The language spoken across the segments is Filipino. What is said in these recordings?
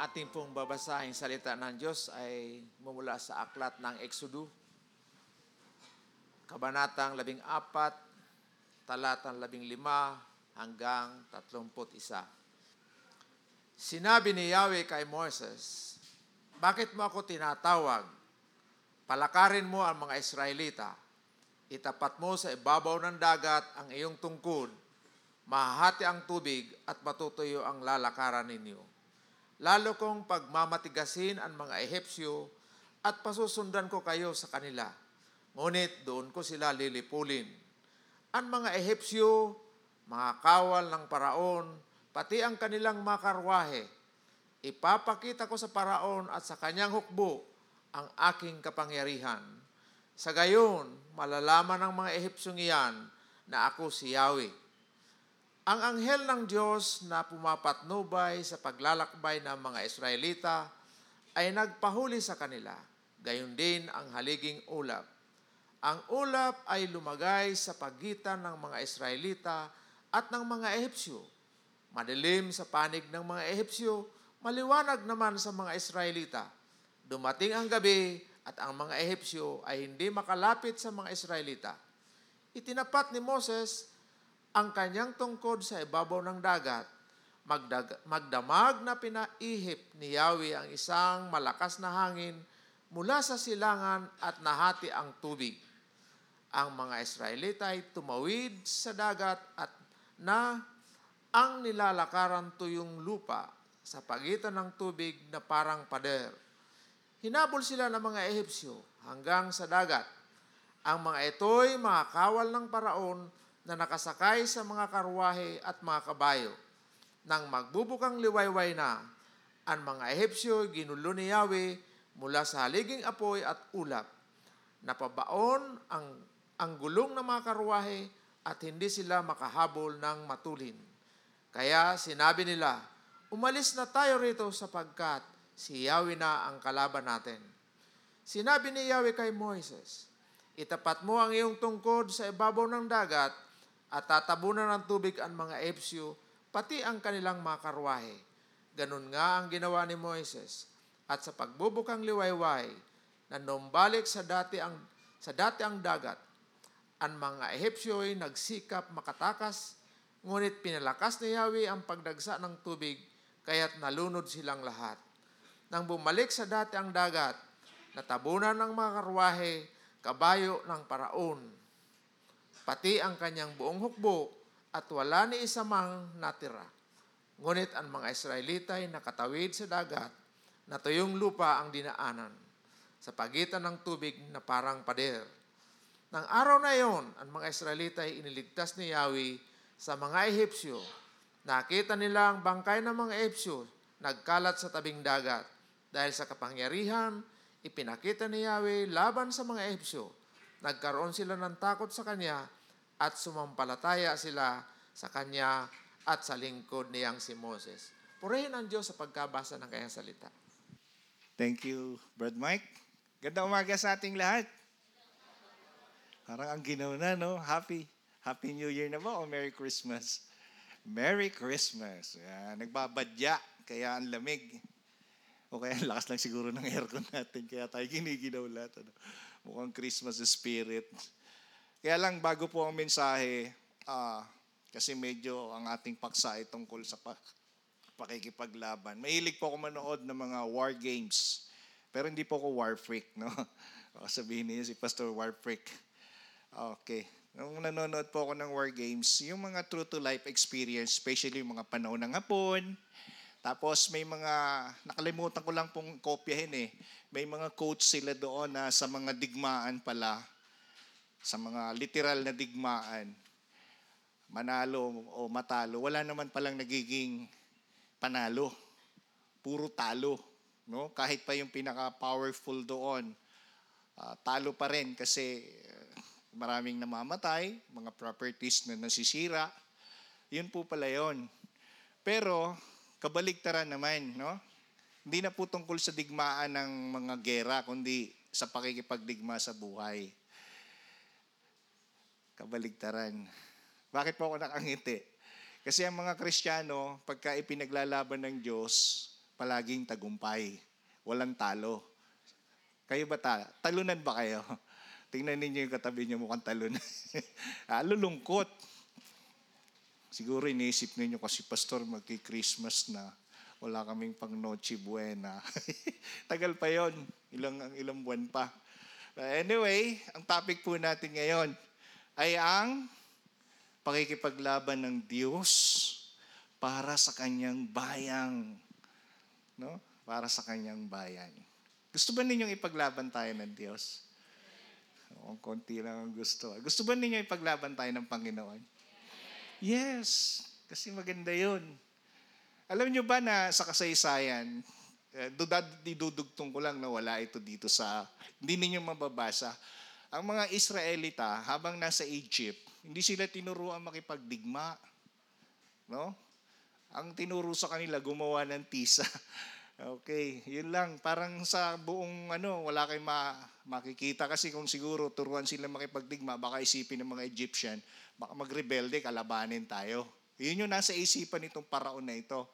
ating pong babasahing salita ng Diyos ay mumula sa aklat ng Exodo, Kabanatang 14, talatang 15 hanggang 31. Sinabi ni Yahweh kay Moses, Bakit mo ako tinatawag? Palakarin mo ang mga Israelita. Itapat mo sa ibabaw ng dagat ang iyong tungkod. Mahahati ang tubig at matutuyo ang lalakaran ninyo. Lalo kong pagmamatigasin ang mga Ehepsyo at pasusundan ko kayo sa kanila. Ngunit doon ko sila lilipulin. Ang mga Ehepsyo, mga kawal ng paraon, pati ang kanilang makarwahe. Ipapakita ko sa paraon at sa kanyang hukbo ang aking kapangyarihan. Sa gayon, malalaman ng mga Ehipsyong iyan na ako si Yahweh. Ang anghel ng Diyos na pumapatnubay sa paglalakbay ng mga Israelita ay nagpahuli sa kanila. Gayon din ang haliging ulap. Ang ulap ay lumagay sa pagitan ng mga Israelita at ng mga Ehipsyo. Madilim sa panig ng mga Ehipsyo, maliwanag naman sa mga Israelita. Dumating ang gabi at ang mga Ehipsyo ay hindi makalapit sa mga Israelita. Itinapat ni Moses ang kanyang tungkod sa ibabaw ng dagat. Magdag- magdamag na pinaihip ni Yahweh ang isang malakas na hangin mula sa silangan at nahati ang tubig. Ang mga Israelita ay tumawid sa dagat at na ang nilalakaran tuyong lupa sa pagitan ng tubig na parang pader. Hinabol sila ng mga Ehipsyo hanggang sa dagat. Ang mga ito'y mga kawal ng paraon na nakasakay sa mga karwahe at mga kabayo. Nang magbubukang liwayway na, ang mga Ehipsyo ginulo ni Yahweh mula sa haliging apoy at ulap. Napabaon ang, ang gulong ng mga karwahe at hindi sila makahabol ng matulin. Kaya sinabi nila, umalis na tayo rito sapagkat si Yahweh na ang kalaban natin. Sinabi ni Yahweh kay Moises, itapat mo ang iyong tungkod sa ibabaw ng dagat at tatabunan ng tubig ang mga Epsyo, pati ang kanilang mga karwahe. Ganun nga ang ginawa ni Moises. At sa pagbubukang liwayway, na numbalik sa dati ang, sa dati ang dagat, ang mga Ehipsyo ay nagsikap makatakas, ngunit pinalakas ni Yahweh ang pagdagsa ng tubig, kaya't nalunod silang lahat. Nang bumalik sa dati ang dagat, natabunan ng mga karwahe, kabayo ng paraon, pati ang kanyang buong hukbo, at wala ni isa mang natira. Ngunit ang mga Israelita ay nakatawid sa dagat, na tuyong lupa ang dinaanan, sa pagitan ng tubig na parang pader. Nang araw na iyon, ang mga Israelita ay iniligtas ni Yahweh sa mga Ehipsyo. Nakita nila ang bangkay ng mga Ehipsyo nagkalat sa tabing dagat. Dahil sa kapangyarihan, ipinakita ni Yahweh laban sa mga Ehipsyo. Nagkaroon sila ng takot sa Kanya at sumampalataya sila sa Kanya at sa lingkod niyang si Moses. Purihin ang Diyos sa pagkabasa ng kanyang salita. Thank you, Brad Mike. Ganda umaga sa ating lahat. Parang ang ginaw na, no? Happy. Happy New Year na ba o Merry Christmas? Merry Christmas. Yan, nagbabadya, kaya ang lamig. O kaya ang lakas lang siguro ng aircon natin, kaya tayo giniginaw lahat. Ano? Mukhang Christmas spirit. Kaya lang, bago po ang mensahe, ah, kasi medyo ang ating paksa ay tungkol sa pa- pakikipaglaban. Mahilig po ako manood ng mga war games. Pero hindi po ako war freak, no? O, Sabihin niyo si Pastor war freak. Okay. Nung nanonood po ako ng war games, yung mga true to life experience, especially yung mga panahon ng hapon, tapos may mga, nakalimutan ko lang pong kopyahin eh, may mga quotes sila doon na sa mga digmaan pala, sa mga literal na digmaan, manalo o matalo, wala naman palang nagiging panalo. Puro talo. No? Kahit pa yung pinaka-powerful doon, ah, talo pa rin kasi ah, maraming namamatay, mga properties na nasisira. Yun po pala yun. Pero, kabaligtaran naman, no? Hindi na po tungkol sa digmaan ng mga gera, kundi sa pakikipagdigma sa buhay. Kabaligtaran. Bakit po ako nakangiti? Kasi ang mga Kristiyano, pagka ipinaglalaban ng Diyos, palaging tagumpay. Walang talo. Kayo ba ta? Talunan ba kayo? Tingnan ninyo yung katabi niyo mukhang talon. ah, lulungkot. Siguro iniisip ninyo kasi pastor magki-Christmas na wala kaming pang Noche Buena. Tagal pa yon, ilang ilang buwan pa. But anyway, ang topic po natin ngayon ay ang pakikipaglaban ng Diyos para sa kanyang bayang. No? Para sa kanyang bayan. Gusto ba ninyong ipaglaban tayo ng Diyos? O, konti lang ang gusto. Gusto ba ninyo ipaglaban tayo ng Panginoon? Yes, kasi maganda yun. Alam nyo ba na sa kasaysayan, eh, dudad- didudugtong ko lang na wala ito dito sa, hindi ninyo mababasa. Ang mga Israelita, habang nasa Egypt, hindi sila tinuruan makipagdigma. No? Ang tinuro sa kanila, gumawa ng tisa. Okay, yun lang. Parang sa buong ano, wala kayong ma- makikita kasi kung siguro turuan sila makipagdigma, baka isipin ng mga Egyptian, baka magrebelde, kalabanin tayo. Yun yung nasa isipan nitong paraon na ito.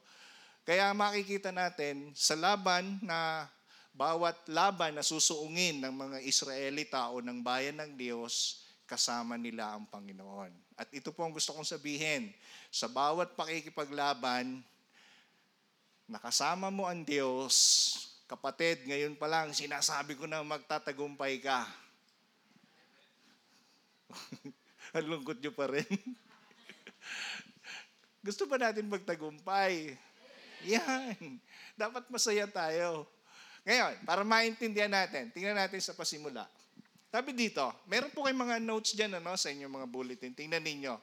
Kaya makikita natin sa laban na bawat laban na susuungin ng mga Israelita o ng bayan ng Diyos, kasama nila ang Panginoon. At ito po ang gusto kong sabihin. Sa bawat pakikipaglaban, nakasama mo ang Diyos, kapatid, ngayon pa lang, sinasabi ko na magtatagumpay ka. ang lungkot nyo pa rin. Gusto ba natin magtagumpay? Yan. Dapat masaya tayo. Ngayon, para maintindihan natin, tingnan natin sa pasimula. Sabi dito, meron po kayong mga notes dyan ano, sa inyong mga bulletin. Tingnan ninyo.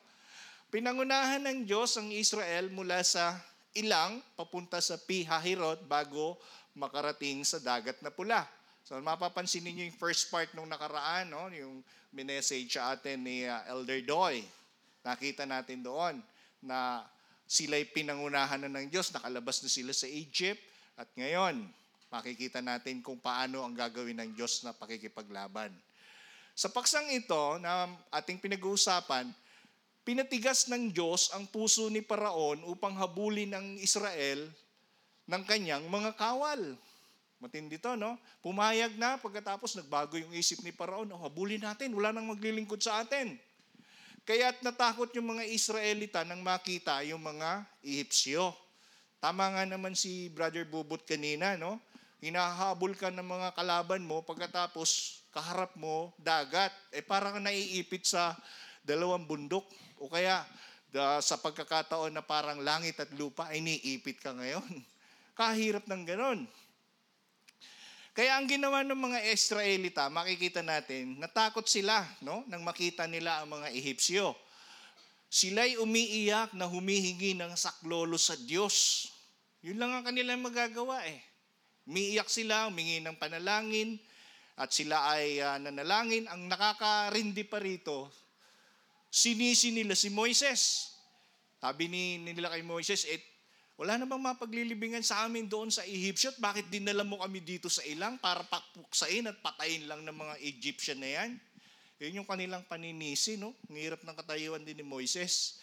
Pinangunahan ng Diyos ang Israel mula sa ilang papunta sa Pihahirot bago makarating sa dagat na pula. So mapapansin ninyo yung first part nung nakaraan, no? yung minessage sa atin ni uh, Elder Doy. Nakita natin doon na sila'y pinangunahan na ng Diyos, nakalabas na sila sa Egypt, at ngayon, makikita natin kung paano ang gagawin ng Diyos na pakikipaglaban. Sa paksang ito na ating pinag-uusapan, pinatigas ng Diyos ang puso ni Paraon upang habulin ang Israel ng kanyang mga kawal. Matindi to, no? Pumayag na, pagkatapos nagbago yung isip ni Paraon, oh, habulin natin, wala nang maglilingkod sa atin. Kaya't natakot yung mga Israelita nang makita yung mga Ehipsyo. Tama nga naman si Brother Bubut kanina, no? Hinahabol ka ng mga kalaban mo, pagkatapos kaharap mo, dagat. Eh parang naiipit sa dalawang bundok. O kaya da, sa pagkakataon na parang langit at lupa, ay niipit ka ngayon. Kahirap ng ganon. Kaya ang ginawa ng mga Israelita, makikita natin, natakot sila no, nang makita nila ang mga Ehipsyo. Sila'y umiiyak na humihingi ng saklolo sa Diyos. Yun lang ang kanilang magagawa eh. Umiiyak sila, humingi ng panalangin, at sila ay uh, nanalangin. Ang nakakarindi pa rito, sinisi nila si Moises. Sabi ni nila kay Moises, eh, wala na mapaglilibingan sa amin doon sa Egyptian? Bakit dinala mo kami dito sa ilang para pakpuksain at patayin lang ng mga Egyptian na yan? Yun yung kanilang paninisi, no? Ang hirap ng katayuan din ni Moises.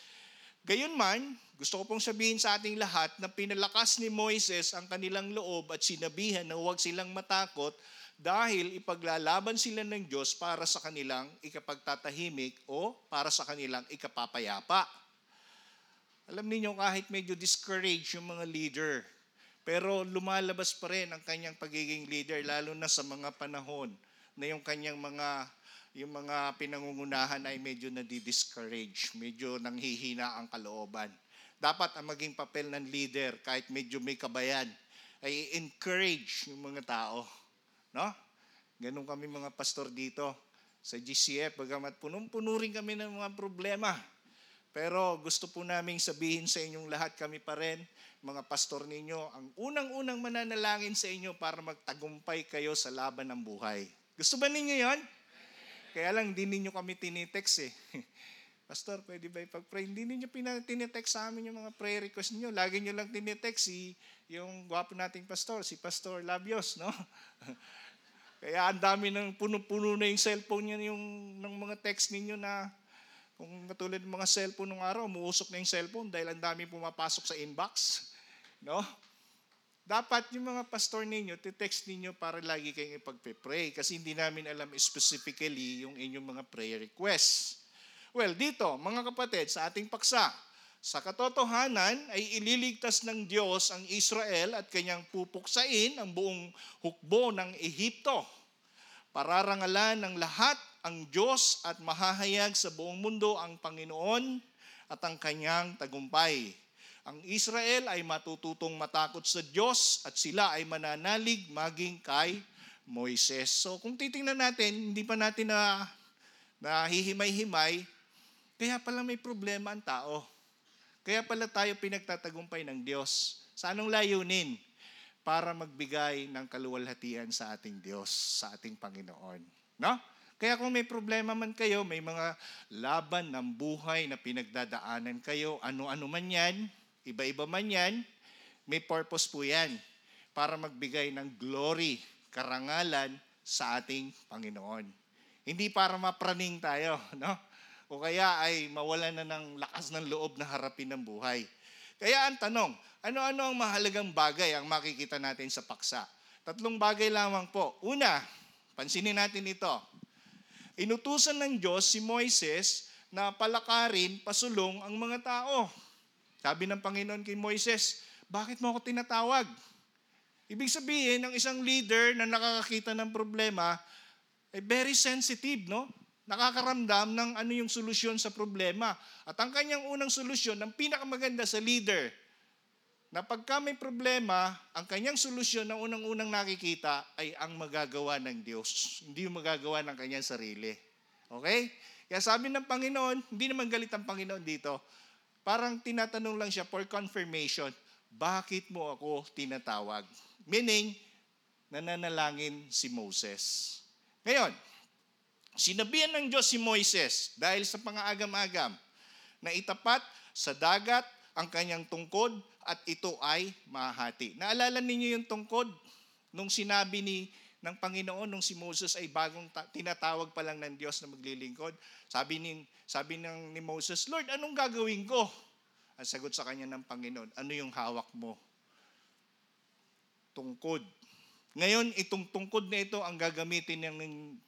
Gayon man, gusto ko pong sabihin sa ating lahat na pinalakas ni Moises ang kanilang loob at sinabihan na huwag silang matakot dahil ipaglalaban sila ng Diyos para sa kanilang ikapagtatahimik o para sa kanilang ikapapayapa. Alam niyo kahit medyo discouraged yung mga leader, pero lumalabas pa rin ang kanyang pagiging leader lalo na sa mga panahon na yung kanyang mga yung mga pinangungunahan ay medyo nadi-discourage, medyo nanghihina ang kalooban. Dapat ang maging papel ng leader kahit medyo may kabayan ay encourage yung mga tao, no? Ganun kami mga pastor dito sa GCF, bagamat punong-puno rin kami ng mga problema. Pero gusto po naming sabihin sa inyong lahat kami pa rin, mga pastor ninyo, ang unang-unang mananalangin sa inyo para magtagumpay kayo sa laban ng buhay. Gusto ba ninyo yon? Kaya lang, hindi ninyo kami tinitext eh. Pastor, pwede ba ipag-pray? Hindi ninyo tinitext sa amin yung mga prayer request niyo. Lagi nyo lang tinitext si yung gwapo nating pastor, si Pastor Labios, no? Kaya ang dami ng puno-puno na yung cellphone niya yung ng mga text ninyo na kung katulad ng mga cellphone nung araw, umuusok na yung cellphone dahil ang dami pumapasok sa inbox. No? Dapat yung mga pastor ninyo, text ninyo para lagi kayong ipagpe-pray kasi hindi namin alam specifically yung inyong mga prayer requests. Well, dito, mga kapatid, sa ating paksa, sa katotohanan ay ililigtas ng Diyos ang Israel at kanyang pupuksain ang buong hukbo ng Ehipto. Pararangalan ng lahat ang Diyos at mahahayag sa buong mundo ang Panginoon at ang kanyang tagumpay. Ang Israel ay matututong matakot sa Diyos at sila ay mananalig maging kay Moises. So kung titingnan natin, hindi pa natin na nahihimay-himay, kaya pala may problema ang tao. Kaya pala tayo pinagtatagumpay ng Diyos. Sa anong layunin? Para magbigay ng kaluwalhatian sa ating Diyos, sa ating Panginoon. No? Kaya kung may problema man kayo, may mga laban ng buhay na pinagdadaanan kayo, ano-ano man yan, iba-iba man yan, may purpose po yan para magbigay ng glory, karangalan sa ating Panginoon. Hindi para mapraning tayo, no? O kaya ay mawalan na ng lakas ng loob na harapin ng buhay. Kaya ang tanong, ano-ano ang mahalagang bagay ang makikita natin sa paksa? Tatlong bagay lamang po. Una, pansinin natin ito inutusan ng Diyos si Moises na palakarin, pasulong ang mga tao. Sabi ng Panginoon kay Moises, bakit mo ako tinatawag? Ibig sabihin, ng isang leader na nakakakita ng problema, ay very sensitive, no? Nakakaramdam ng ano yung solusyon sa problema. At ang kanyang unang solusyon, ang pinakamaganda sa leader, na pagka may problema, ang kanyang solusyon na unang-unang nakikita ay ang magagawa ng Diyos. Hindi yung magagawa ng kanyang sarili. Okay? Kaya sabi ng Panginoon, hindi naman galit ang Panginoon dito. Parang tinatanong lang siya for confirmation, bakit mo ako tinatawag? Meaning, nananalangin si Moses. Ngayon, sinabihan ng Diyos si Moises dahil sa pangaagam-agam na itapat sa dagat ang kanyang tungkod at ito ay mahati. Naalala ninyo yung tungkod nung sinabi ni ng Panginoon nung si Moses ay bagong ta- tinatawag pa lang ng Diyos na maglilingkod. Sabi ni sabi ng ni Moses, "Lord, anong gagawin ko?" Ang sagot sa kanya ng Panginoon, "Ano yung hawak mo?" Tungkod. Ngayon, itong tungkod na ito ang gagamitin, ng,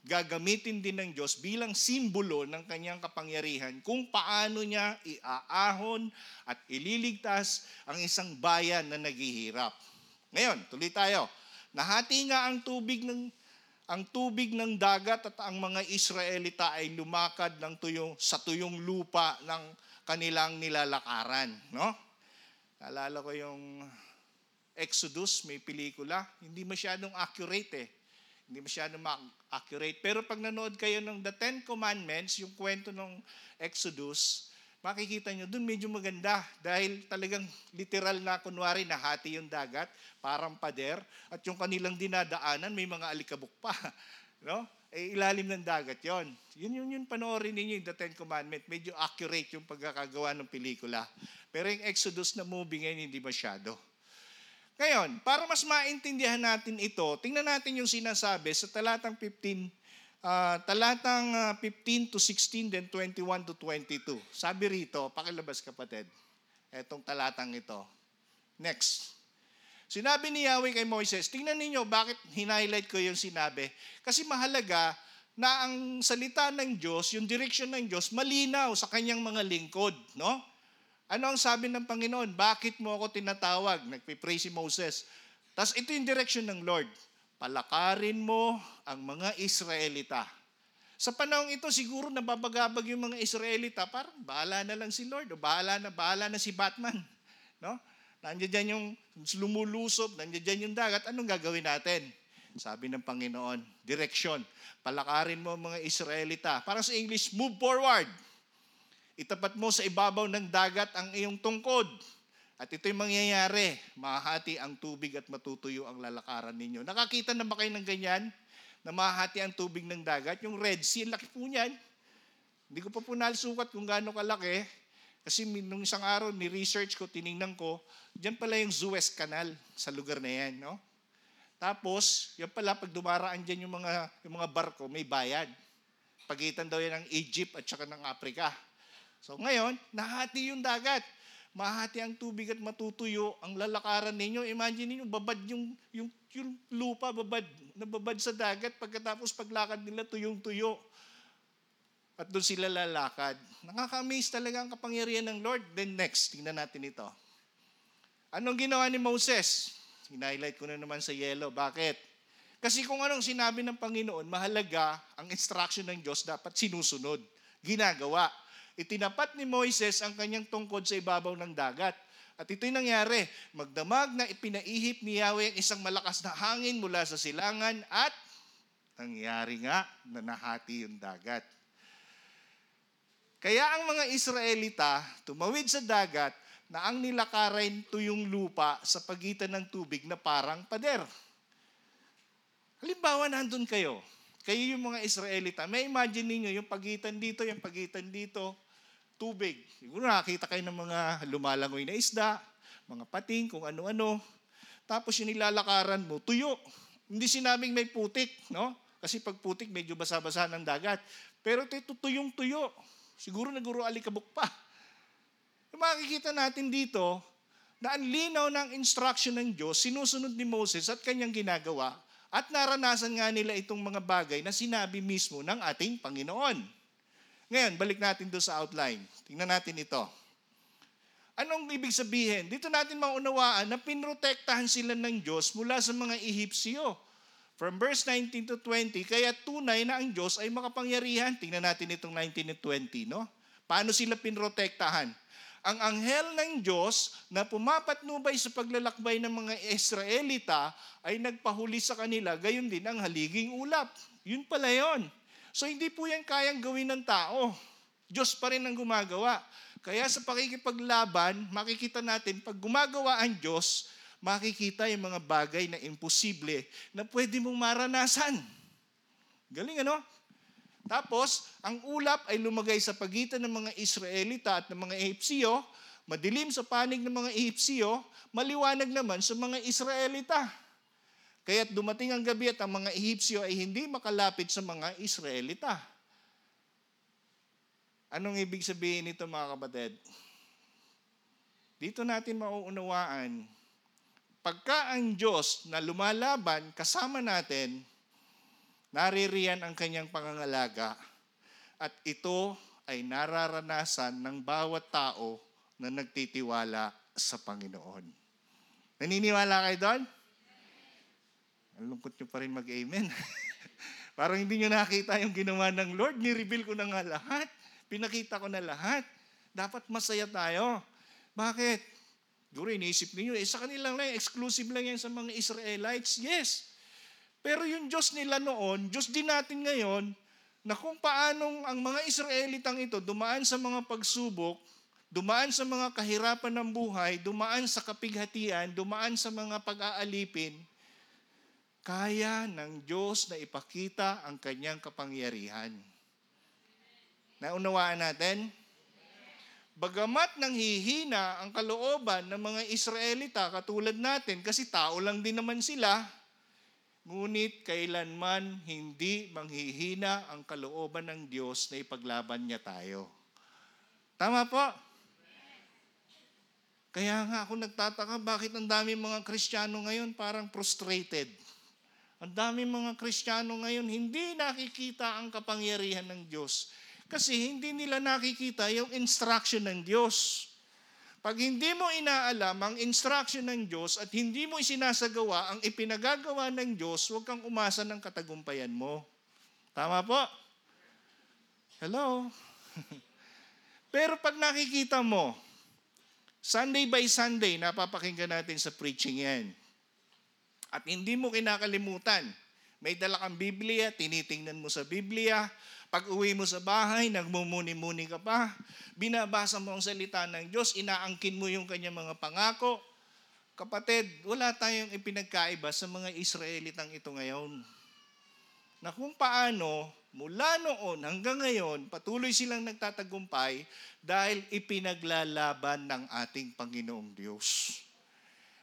gagamitin din ng Diyos bilang simbolo ng kanyang kapangyarihan kung paano niya iaahon at ililigtas ang isang bayan na naghihirap. Ngayon, tuloy tayo. Nahati nga ang tubig ng ang tubig ng dagat at ang mga Israelita ay lumakad ng tuyong, sa tuyong lupa ng kanilang nilalakaran. No? Naalala ko yung Exodus, may pelikula, hindi masyadong accurate eh. Hindi masyadong accurate. Pero pag nanood kayo ng The Ten Commandments, yung kwento ng Exodus, makikita nyo, dun medyo maganda. Dahil talagang literal na, kunwari, nahati yung dagat, parang pader, at yung kanilang dinadaanan, may mga alikabok pa. No? Eh, ilalim ng dagat yon. Yun yun yun panoorin ninyo yung The Ten Commandments. Medyo accurate yung pagkakagawa ng pelikula. Pero yung Exodus na movie ngayon, hindi masyado. Ngayon, para mas maintindihan natin ito, tingnan natin yung sinasabi sa talatang 15, uh, talatang uh, 15 to 16, then 21 to 22. Sabi rito, pakilabas kapatid, etong talatang ito. Next. Sinabi ni Yahweh kay Moises, tingnan ninyo bakit hinighlight ko yung sinabi. Kasi mahalaga na ang salita ng Diyos, yung direction ng Diyos, malinaw sa kanyang mga lingkod. No? Ano ang sabi ng Panginoon? Bakit mo ako tinatawag? Nagpipray si Moses. Tapos ito yung direction ng Lord. Palakarin mo ang mga Israelita. Sa panahon ito, siguro nababagabag yung mga Israelita, parang bahala na lang si Lord, o bahala na, bahala na si Batman. No? Nandiyan dyan yung lumulusob, nandiyan dyan yung dagat, anong gagawin natin? Sabi ng Panginoon, direction. Palakarin mo ang mga Israelita. Parang sa English, move forward. Itapat mo sa ibabaw ng dagat ang iyong tungkod. At ito'y mangyayari. Mahati ang tubig at matutuyo ang lalakaran ninyo. Nakakita na ba kayo ng ganyan? Na mahati ang tubig ng dagat? Yung Red Sea, laki po niyan. Hindi ko pa po nalisukat kung gaano kalaki. Kasi nung isang araw, ni-research ko, tiningnan ko, diyan pala yung Suez Canal sa lugar na yan. No? Tapos, yan pala, pag dumaraan dyan yung mga, yung mga barko, may bayad. Pagitan daw yan ng Egypt at saka ng Africa. So ngayon, nahati yung dagat. Mahati ang tubig at matutuyo ang lalakaran ninyo. Imagine niyo babad yung, yung, yung lupa, babad, nababad sa dagat, pagkatapos paglakad nila tuyong-tuyo. At doon sila lalakad. Nakaka-amaze talaga ang kapangyarihan ng Lord. Then next, tingnan natin ito. Anong ginawa ni Moses? Hinighlight ko na naman sa yellow. Bakit? Kasi kung anong sinabi ng Panginoon, mahalaga ang instruction ng Diyos dapat sinusunod, ginagawa. Itinapat ni Moises ang kanyang tungkod sa ibabaw ng dagat. At ito'y nangyari, magdamag na ipinaihip ni Yahweh ang isang malakas na hangin mula sa silangan at nangyari nga na nahati yung dagat. Kaya ang mga Israelita tumawid sa dagat na ang nilakarin tuyong lupa sa pagitan ng tubig na parang pader. Halimbawa, nandun kayo. Kayo yung mga Israelita. May imagine ninyo yung pagitan dito, yung pagitan dito, tubig. Siguro nakakita kayo ng mga lumalangoy na isda, mga pating, kung ano-ano. Tapos yung nilalakaran mo, tuyo. Hindi sinabing may putik, no? Kasi pag putik, medyo basa-basa ng dagat. Pero ito tuyong tuyo. Siguro naguro alikabok pa. Yung makikita natin dito, na ang linaw ng instruction ng Diyos, sinusunod ni Moses at kanyang ginagawa, at naranasan nga nila itong mga bagay na sinabi mismo ng ating Panginoon. Ngayon, balik natin doon sa outline. Tingnan natin ito. Anong ibig sabihin? Dito natin maunawaan na pinrotektahan sila ng Diyos mula sa mga Ehipsyo. From verse 19 to 20, kaya tunay na ang Diyos ay makapangyarihan. Tingnan natin itong 19 and 20, no? Paano sila pinrotektahan? Ang anghel ng Diyos na pumapatnubay sa paglalakbay ng mga Israelita ay nagpahuli sa kanila, gayon din ang haliging ulap. Yun pala yon. So hindi po yan kayang gawin ng tao. Diyos pa rin ang gumagawa. Kaya sa pakikipaglaban, makikita natin, pag gumagawa ang Diyos, makikita yung mga bagay na imposible na pwede mong maranasan. Galing ano? Tapos, ang ulap ay lumagay sa pagitan ng mga Israelita at ng mga Ehipsyo, madilim sa panig ng mga Ehipsyo, maliwanag naman sa mga Israelita. Kaya't dumating ang gabi at ang mga Ehipsyo ay hindi makalapit sa mga Israelita. Anong ibig sabihin nito mga kapatid? Dito natin mauunawaan, pagka ang Diyos na lumalaban kasama natin, naririyan ang kanyang pangangalaga at ito ay nararanasan ng bawat tao na nagtitiwala sa Panginoon. Naniniwala kayo doon? Ang lungkot nyo pa rin mag-amen. Parang hindi nyo nakita yung ginawa ng Lord. Ni-reveal ko na nga lahat. Pinakita ko na lahat. Dapat masaya tayo. Bakit? Siguro iniisip ninyo, eh sa kanilang lang, exclusive lang yan sa mga Israelites. Yes. Pero yung Diyos nila noon, Diyos din natin ngayon, na kung paanong ang mga Israelitang ito dumaan sa mga pagsubok, dumaan sa mga kahirapan ng buhay, dumaan sa kapighatian, dumaan sa mga pag-aalipin, kaya ng Diyos na ipakita ang kanyang kapangyarihan. Naunawaan natin? Bagamat nang hihina ang kalooban ng mga Israelita katulad natin, kasi tao lang din naman sila, ngunit kailanman hindi manghihina ang kalooban ng Diyos na ipaglaban niya tayo. Tama po? Kaya nga ako nagtataka, bakit ang dami mga Kristiyano ngayon parang frustrated? Ang dami mga Kristiyano ngayon hindi nakikita ang kapangyarihan ng Diyos kasi hindi nila nakikita yung instruction ng Diyos. Pag hindi mo inaalam ang instruction ng Diyos at hindi mo isinasagawa ang ipinagagawa ng Diyos, huwag kang umasa ng katagumpayan mo. Tama po? Hello? Pero pag nakikita mo, Sunday by Sunday, napapakinggan natin sa preaching yan. At hindi mo kinakalimutan, may dala kang Biblia, tinitingnan mo sa Biblia, pag uwi mo sa bahay, nagmumuni-muni ka pa, binabasa mo ang salita ng Diyos, inaangkin mo yung kanyang mga pangako. Kapatid, wala tayong ipinagkaiba sa mga Israelitang ito ngayon. Na kung paano, mula noon hanggang ngayon, patuloy silang nagtatagumpay dahil ipinaglalaban ng ating Panginoong Diyos.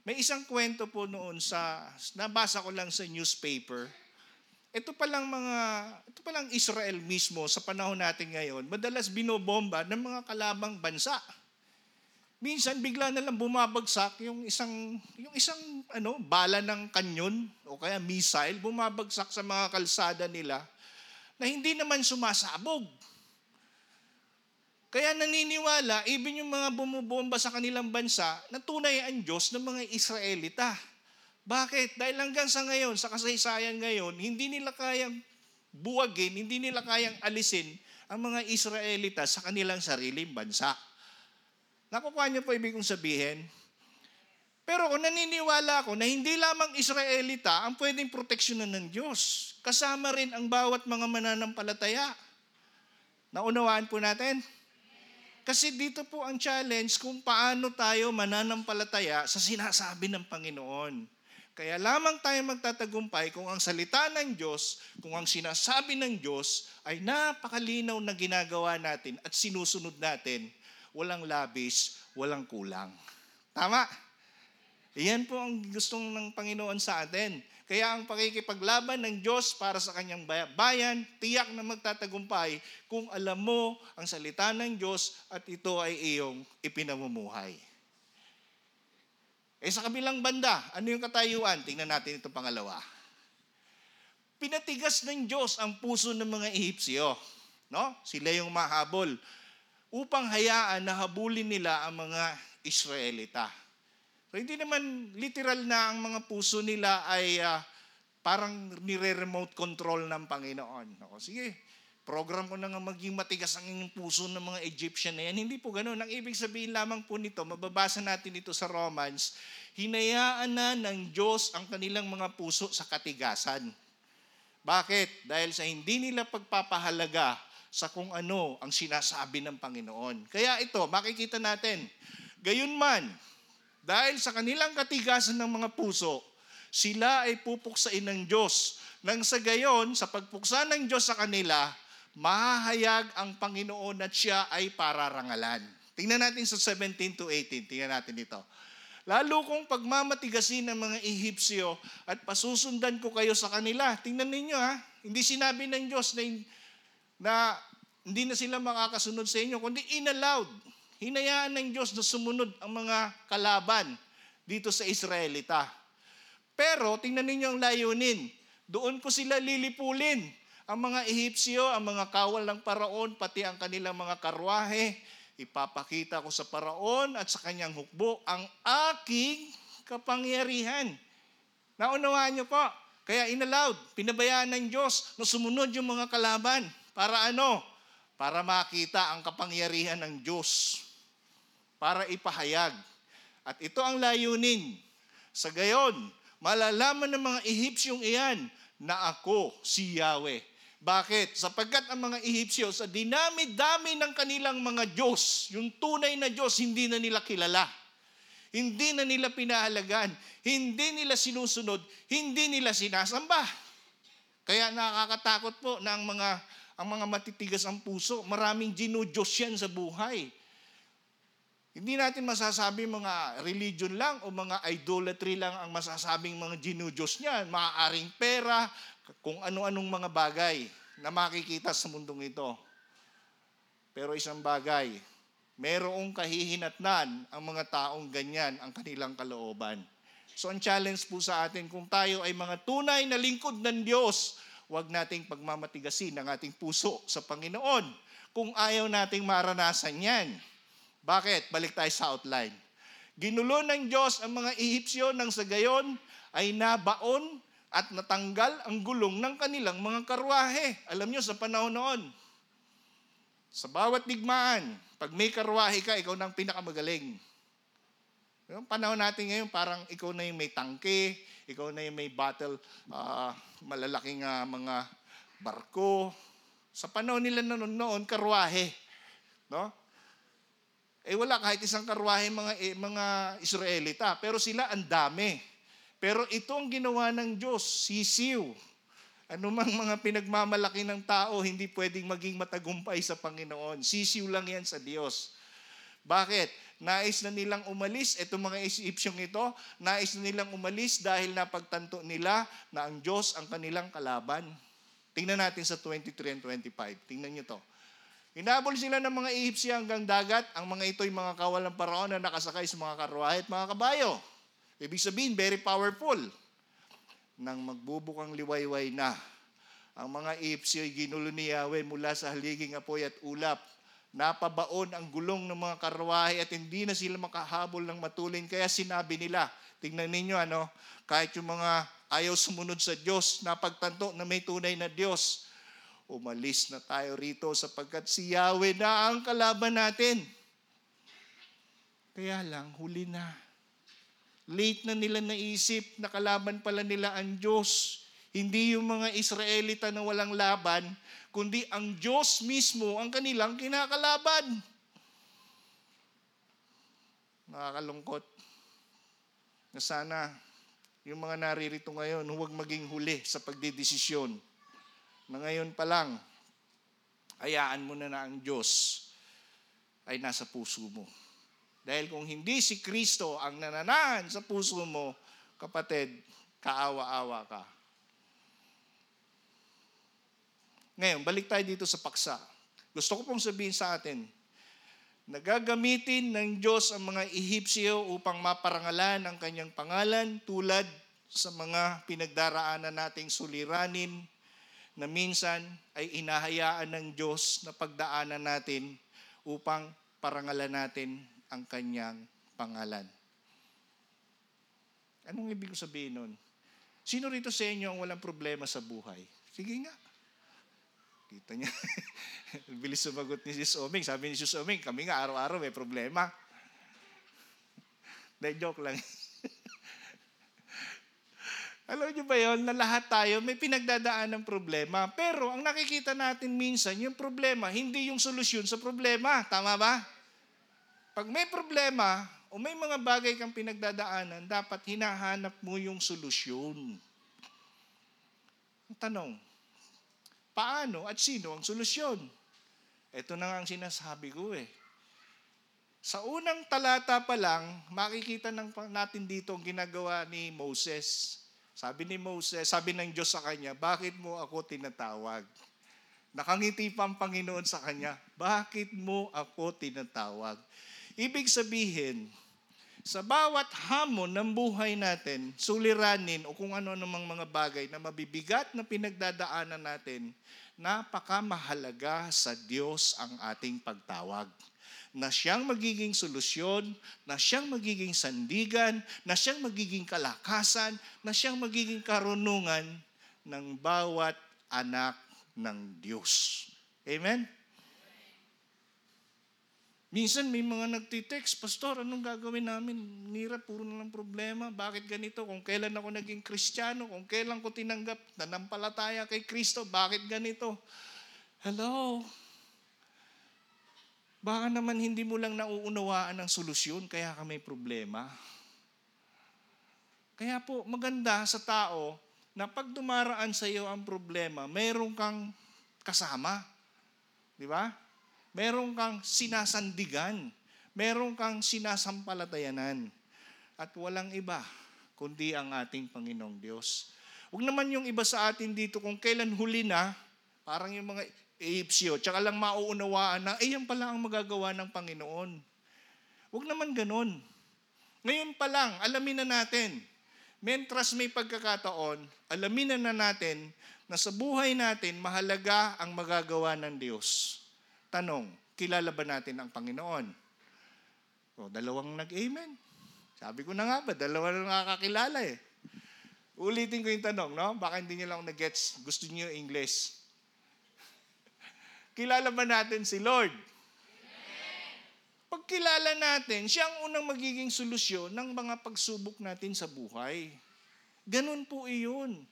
May isang kwento po noon sa, nabasa ko lang sa newspaper, ito palang mga, ito palang Israel mismo sa panahon natin ngayon, madalas binobomba ng mga kalabang bansa. minsan bigla na lang bumabagsak yung isang yung isang ano bala ng kanyon o kaya missile bumabagsak sa mga kalsada nila na hindi naman sumasabog. Kaya naniniwala, even yung mga bumubomba sa kanilang bansa, na tunay ang Diyos ng mga Israelita. Bakit? Dahil hanggang sa ngayon, sa kasaysayan ngayon, hindi nila kayang buwagin, hindi nila kayang alisin ang mga Israelita sa kanilang sariling bansa. Nakukuha niyo po ibig kong sabihin? Pero kung naniniwala ako na hindi lamang Israelita ang pwedeng proteksyonan ng Diyos, kasama rin ang bawat mga mananampalataya. Naunawaan po natin? Kasi dito po ang challenge kung paano tayo mananampalataya sa sinasabi ng Panginoon. Kaya lamang tayo magtatagumpay kung ang salita ng Diyos, kung ang sinasabi ng Diyos ay napakalinaw na ginagawa natin at sinusunod natin, walang labis, walang kulang. Tama? Iyan po ang gustong ng Panginoon sa atin. Kaya ang pakikipaglaban ng Diyos para sa kanyang bayan, tiyak na magtatagumpay kung alam mo ang salita ng Diyos at ito ay iyong ipinamumuhay. Eh sa kabilang banda, ano yung katayuan? Tingnan natin ito pangalawa. Pinatigas ng Diyos ang puso ng mga Ehipsyo. No? Sila yung mahabol upang hayaan na habulin nila ang mga Israelita. So hindi naman literal na ang mga puso nila ay uh, parang nire-remote control ng Panginoon. O, sige, program ko na nga maging matigas ang inyong puso ng mga Egyptian na yan. Hindi po ganun. Ang ibig sabihin lamang po nito, mababasa natin ito sa Romans, hinayaan na ng Diyos ang kanilang mga puso sa katigasan. Bakit? Dahil sa hindi nila pagpapahalaga sa kung ano ang sinasabi ng Panginoon. Kaya ito, makikita natin, gayon man, dahil sa kanilang katigasan ng mga puso, sila ay pupuksain ng Diyos. Nang sa gayon, sa pagpuksa ng Diyos sa kanila, mahahayag ang Panginoon at siya ay pararangalan. Tingnan natin sa 17 to 18. Tingnan natin ito. Lalo kung pagmamatigasin ng mga Ehipsyo at pasusundan ko kayo sa kanila. Tingnan ninyo ha, hindi sinabi ng Diyos na, na hindi na sila makakasunod sa inyo, kundi inallowed hinayaan ng Diyos na sumunod ang mga kalaban dito sa Israelita. Pero tingnan ninyo ang layunin. Doon ko sila lilipulin. Ang mga Ehipsyo, ang mga kawal ng paraon, pati ang kanilang mga karwahe, ipapakita ko sa paraon at sa kanyang hukbo ang aking kapangyarihan. Naunawaan niyo po. Kaya inallowed, pinabayaan ng Diyos na sumunod yung mga kalaban. Para ano? Para makita ang kapangyarihan ng Diyos para ipahayag. At ito ang layunin. Sa gayon, malalaman ng mga Ehipsyong iyan na ako si Yahweh. Bakit? Sapagkat ang mga Ehipsyo sa dinami-dami ng kanilang mga Diyos, yung tunay na Diyos, hindi na nila kilala. Hindi na nila pinahalagan. Hindi nila sinusunod. Hindi nila sinasamba. Kaya nakakatakot po na ang mga, ang mga matitigas ang puso. Maraming ginudyos yan sa buhay. Hindi natin masasabi mga religion lang o mga idolatry lang ang masasabing mga ginudyos niyan. Maaaring pera, kung ano-anong mga bagay na makikita sa mundong ito. Pero isang bagay, merong kahihinatnan ang mga taong ganyan ang kanilang kalooban. So ang challenge po sa atin, kung tayo ay mga tunay na lingkod ng Diyos, huwag nating pagmamatigasin ang ating puso sa Panginoon kung ayaw nating maranasan yan. Bakit? Balik tayo sa outline. Ginulo ng Diyos ang mga Ehipsyo nang sa gayon ay nabaon at natanggal ang gulong ng kanilang mga karwahe. Alam nyo, sa panahon noon, sa bawat digmaan, pag may karwahe ka, ikaw na ang pinakamagaling. Yung panahon natin ngayon, parang ikaw na yung may tangke, ikaw na yung may battle, uh, malalaking uh, mga barko. Sa panahon nila noon, noon karwahe. No? Eh wala kahit isang karwahe mga eh, mga Israelita, pero sila ang dami. Pero ito ang ginawa ng Diyos, sisiw. Ano mang mga pinagmamalaki ng tao, hindi pwedeng maging matagumpay sa Panginoon. Sisiw lang yan sa Diyos. Bakit? Nais na nilang umalis, itong mga Egyptian ito, nais na nilang umalis dahil napagtanto nila na ang Diyos ang kanilang kalaban. Tingnan natin sa 23 and 25. Tingnan nyo to. Hinabol sila ng mga Ehipsya hanggang dagat. Ang mga ito'y mga kawalang paraon na nakasakay sa mga karwahe at mga kabayo. Ibig sabihin, very powerful. Nang magbubukang liwayway na, ang mga Ehipsya ay ginulo ni Yahweh mula sa haliging apoy at ulap. Napabaon ang gulong ng mga karwahe at hindi na sila makahabol ng matulin. Kaya sinabi nila, tingnan ninyo ano, kahit yung mga ayaw sumunod sa Diyos, napagtanto na may tunay na Diyos, umalis na tayo rito sapagkat si Yahweh na ang kalaban natin. Kaya lang, huli na. Late na nila naisip na kalaban pala nila ang Diyos. Hindi yung mga Israelita na walang laban, kundi ang Diyos mismo ang kanilang kinakalaban. Nakakalungkot na sana yung mga naririto ngayon huwag maging huli sa pagdidesisyon na ngayon pa lang, hayaan mo na na ang Diyos ay nasa puso mo. Dahil kung hindi si Kristo ang nananahan sa puso mo, kapatid, kaawa-awa ka. Ngayon, balik tayo dito sa paksa. Gusto ko pong sabihin sa atin, nagagamitin ng Diyos ang mga Ehipsyo upang maparangalan ang kanyang pangalan tulad sa mga pinagdaraanan nating suliranin na minsan ay inahayaan ng Diyos na pagdaanan natin upang parangalan natin ang kanyang pangalan. Anong ibig sabihin nun? Sino rito sa inyo ang walang problema sa buhay? Sige nga. Kita niya. Bilis sumagot ni Sis Oming. Sabi ni Sis Oming, kami nga araw-araw may problema. Dahil joke lang. Alam niyo ba yon na lahat tayo may pinagdadaan ng problema. Pero ang nakikita natin minsan, yung problema, hindi yung solusyon sa problema. Tama ba? Pag may problema o may mga bagay kang pinagdadaanan, dapat hinahanap mo yung solusyon. Ang tanong, paano at sino ang solusyon? Ito na nga ang sinasabi ko eh. Sa unang talata pa lang, makikita natin dito ang ginagawa ni Moses. Sabi ni Moses, sabi ng Diyos sa kanya, bakit mo ako tinatawag? Nakangiti pa ang Panginoon sa kanya, bakit mo ako tinatawag? Ibig sabihin, sa bawat hamon ng buhay natin, suliranin o kung ano namang mga bagay na mabibigat na pinagdadaanan natin, napakamahalaga sa Diyos ang ating pagtawag na siyang magiging solusyon, na siyang magiging sandigan, na siyang magiging kalakasan, na siyang magiging karunungan ng bawat anak ng Diyos. Amen? Minsan may mga nagtitext, Pastor, anong gagawin namin? Nira, puro na lang problema. Bakit ganito? Kung kailan ako naging kristyano, kung kailan ko tinanggap, nanampalataya kay Kristo, bakit ganito? Hello? Baka naman hindi mo lang nauunawaan ang solusyon, kaya ka may problema. Kaya po, maganda sa tao na pag dumaraan sa iyo ang problema, mayroon kang kasama. Di ba? Meron kang sinasandigan. Meron kang sinasampalatayanan. At walang iba, kundi ang ating Panginoong Diyos. Huwag naman yung iba sa atin dito kung kailan huli na, parang yung mga Ehipsyo, tsaka lang mauunawaan na, eh yan pala ang magagawa ng Panginoon. Huwag naman ganun. Ngayon pa lang, alamin na natin. Mentras may pagkakataon, alamin na, na natin na sa buhay natin, mahalaga ang magagawa ng Diyos. Tanong, kilala ba natin ang Panginoon? O, dalawang nag-amen. Sabi ko na nga ba, dalawa na nakakakilala eh. Ulitin ko yung tanong, no? Baka hindi nyo lang na-gets. Gusto niyo English. Kilala ba natin si Lord? Pag kilala natin, siya ang unang magiging solusyon ng mga pagsubok natin sa buhay. Ganun po iyon.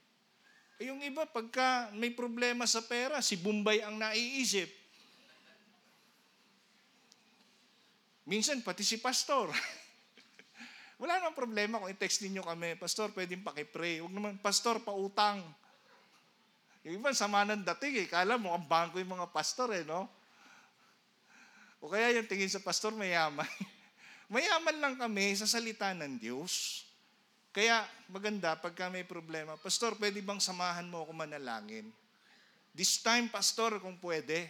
Yung iba, pagka may problema sa pera, si Bombay ang naiisip. Minsan, pati si pastor. Wala namang problema kung i-text ninyo kami, Pastor, pwedeng pakipray. Huwag naman, Pastor, pautang. Yung iba, sama ng dating eh. Kala mo, ang bangko yung mga pastor eh, no? O kaya yung tingin sa pastor, mayaman. mayaman lang kami sa salita ng Diyos. Kaya maganda pagka may problema, Pastor, pwede bang samahan mo ako manalangin? This time, Pastor, kung pwede.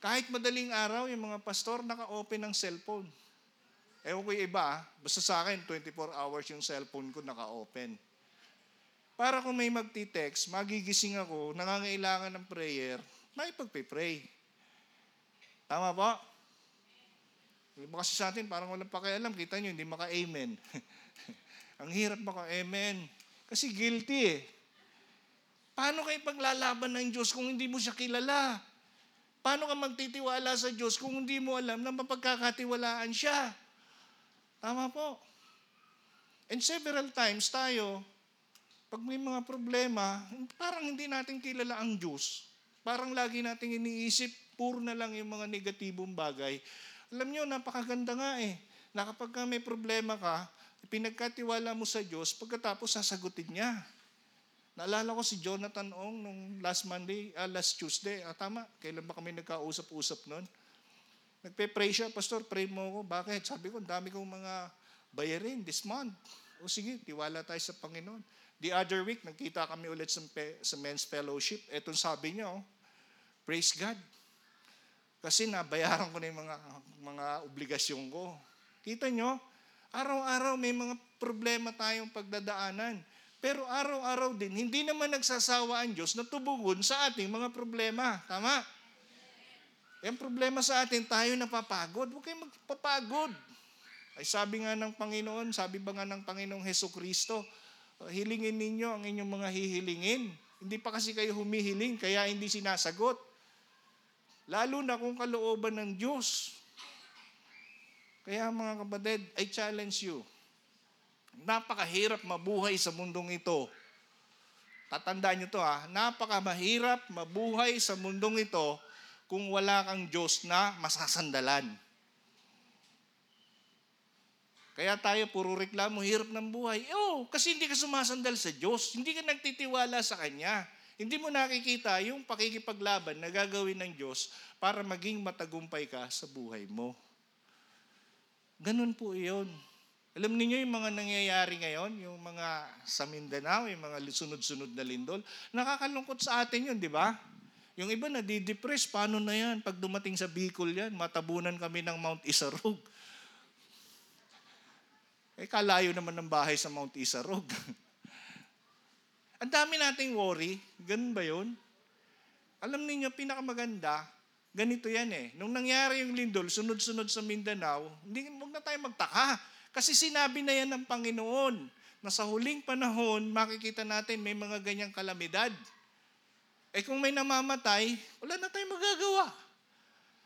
Kahit madaling araw, yung mga pastor naka-open ng cellphone. Ewan ko yung iba, ah. basta sa akin, 24 hours yung cellphone ko naka-open. Para kung may magti-text, magigising ako, nangangailangan ng prayer, may pagpe-pray. Tama po? Iba kasi sa atin, parang walang pakialam. Kita nyo, hindi maka-amen. Ang hirap maka-amen. Kasi guilty eh. Paano kayo paglalaban ng Diyos kung hindi mo siya kilala? Paano ka magtitiwala sa Diyos kung hindi mo alam na mapagkakatiwalaan siya? Tama po. And several times tayo, pag may mga problema, parang hindi natin kilala ang Diyos. Parang lagi nating iniisip, puro na lang yung mga negatibong bagay. Alam nyo, napakaganda nga eh, na kapag ka may problema ka, pinagkatiwala mo sa Diyos, pagkatapos sasagutin niya. Naalala ko si Jonathan Ong nung last Monday, ah, last Tuesday, ah, tama, kailan ba kami nagkausap-usap noon? Nagpe-pray siya, Pastor, pray mo ako. Bakit? Sabi ko, dami kong mga bayarin this month. O sige, tiwala tayo sa Panginoon. The other week, nagkita kami ulit sa, sa men's fellowship. Etong sabi niya, oh, praise God. Kasi nabayaran ko na yung mga, mga obligasyon ko. Kita nyo, araw-araw may mga problema tayong pagdadaanan. Pero araw-araw din, hindi naman nagsasawa ang Diyos na tubugon sa ating mga problema. Tama? Yung problema sa atin, tayo napapagod. Huwag kayong magpapagod. Ay sabi nga ng Panginoon, sabi ba nga ng Panginoong Heso Kristo, hilingin ninyo ang inyong mga hihilingin. Hindi pa kasi kayo humihiling, kaya hindi sinasagot. Lalo na kung kalooban ng Diyos. Kaya mga kapatid, I challenge you. Napakahirap mabuhay sa mundong ito. Tatandaan nyo to ha, napakamahirap mabuhay sa mundong ito kung wala kang Diyos na masasandalan. Kaya tayo puro reklamo, hirap ng buhay. Oh, kasi hindi ka sumasandal sa Diyos. Hindi ka nagtitiwala sa Kanya. Hindi mo nakikita yung pakikipaglaban na gagawin ng Diyos para maging matagumpay ka sa buhay mo. Ganun po iyon. Alam niyo yung mga nangyayari ngayon, yung mga sa Mindanao, yung mga sunod-sunod na lindol, nakakalungkot sa atin yun, di ba? Yung iba na di-depress, paano na yan? Pag dumating sa Bicol yan, matabunan kami ng Mount Isarog. Eh, kalayo naman ng bahay sa Mount Isarog. Ang dami nating worry. Ganun ba yun? Alam niyo pinakamaganda, ganito yan eh. Nung nangyari yung lindol, sunod-sunod sa Mindanao, hindi, huwag na tayo magtaka. Kasi sinabi na yan ng Panginoon na sa huling panahon, makikita natin may mga ganyang kalamidad. Eh kung may namamatay, wala na tayong magagawa.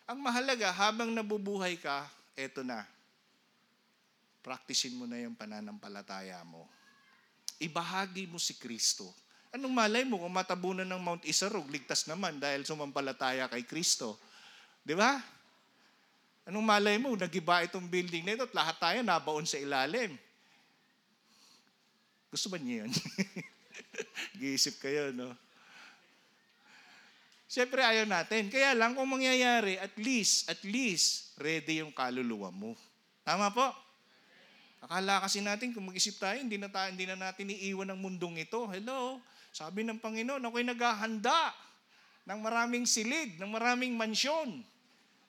Ang mahalaga, habang nabubuhay ka, eto na. Praktisin mo na yung pananampalataya mo. Ibahagi mo si Kristo. Anong malay mo kung matabunan ng Mount Isarog, ligtas naman dahil sumampalataya kay Kristo. Di ba? Anong malay mo, nagiba itong building na ito at lahat tayo nabaon sa ilalim. Gusto ba niyo yun? Giisip kayo, no? Siyempre ayaw natin. Kaya lang kung mangyayari, at least, at least, ready yung kaluluwa mo. Tama po? Akala kasi natin, kung mag-isip tayo, hindi na, tayo, hindi na natin iiwan ang mundong ito. Hello? Sabi ng Panginoon, ako'y naghahanda ng maraming silid, ng maraming mansyon.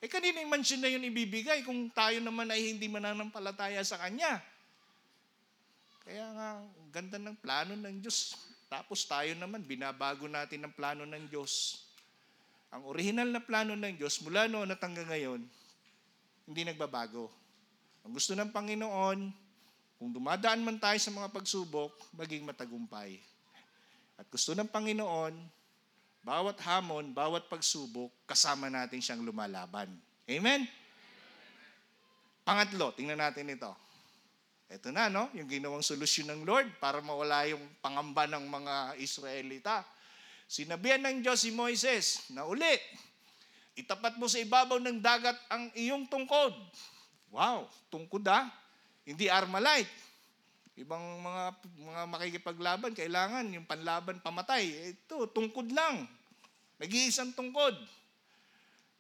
Eh kanina yung mansyon na yun ibibigay kung tayo naman ay hindi mananampalataya sa Kanya. Kaya nga, ganda ng plano ng Diyos. Tapos tayo naman, binabago natin ang plano ng Diyos. Ang original na plano ng Diyos, mula noon at hanggang ngayon, hindi nagbabago. Ang gusto ng Panginoon, kung dumadaan man tayo sa mga pagsubok, maging matagumpay. At gusto ng Panginoon, bawat hamon, bawat pagsubok, kasama natin siyang lumalaban. Amen? Pangatlo, tingnan natin ito. Ito na, no? Yung ginawang solusyon ng Lord para mawala yung pangamba ng mga Israelita. Sinabihan ng Diyos si Moises na uli, itapat mo sa ibabaw ng dagat ang iyong tungkod. Wow, tungkod ah. Hindi armalite. Ibang mga mga makikipaglaban, kailangan yung panlaban pamatay. Ito, tungkod lang. Nag-iisang tungkod.